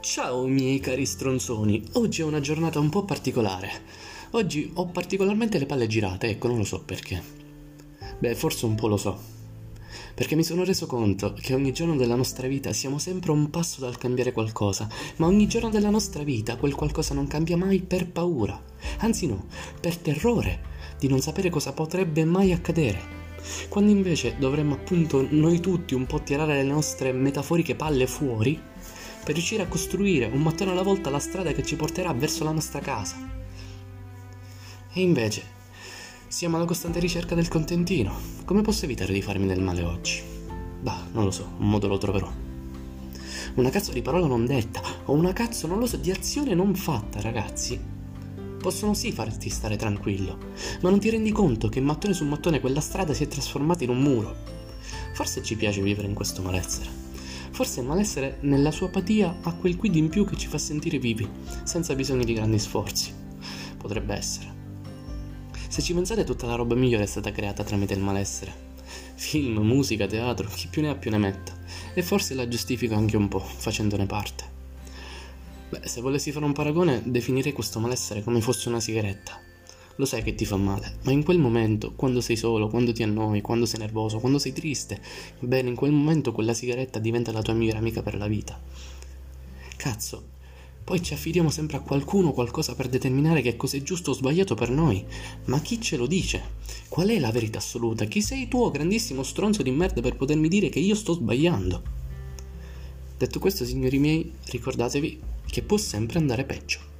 Ciao miei cari stronzoni, oggi è una giornata un po' particolare. Oggi ho particolarmente le palle girate, ecco, non lo so perché. Beh, forse un po' lo so. Perché mi sono reso conto che ogni giorno della nostra vita siamo sempre un passo dal cambiare qualcosa, ma ogni giorno della nostra vita quel qualcosa non cambia mai per paura, anzi no, per terrore di non sapere cosa potrebbe mai accadere. Quando invece dovremmo appunto noi tutti un po' tirare le nostre metaforiche palle fuori per riuscire a costruire un mattone alla volta la strada che ci porterà verso la nostra casa. E invece, siamo alla costante ricerca del contentino. Come posso evitare di farmi del male oggi? Bah, non lo so, un modo lo troverò. Una cazzo di parola non detta, o una cazzo, non lo so, di azione non fatta, ragazzi. Possono sì farti stare tranquillo, ma non ti rendi conto che mattone su mattone quella strada si è trasformata in un muro. Forse ci piace vivere in questo malessere. Forse il malessere nella sua apatia ha quel quid in più che ci fa sentire vivi, senza bisogno di grandi sforzi. Potrebbe essere. Se ci pensate tutta la roba migliore è stata creata tramite il malessere. Film, musica, teatro, chi più ne ha più ne metta. E forse la giustifico anche un po', facendone parte. Beh, se volessi fare un paragone, definirei questo malessere come fosse una sigaretta. Lo sai che ti fa male, ma in quel momento, quando sei solo, quando ti annoi, quando sei nervoso, quando sei triste, bene, in quel momento quella sigaretta diventa la tua migliore amica per la vita. Cazzo, poi ci affidiamo sempre a qualcuno o qualcosa per determinare che cosa è giusto o sbagliato per noi. Ma chi ce lo dice? Qual è la verità assoluta? Chi sei tu, oh grandissimo stronzo di merda, per potermi dire che io sto sbagliando? Detto questo, signori miei, ricordatevi che può sempre andare peggio.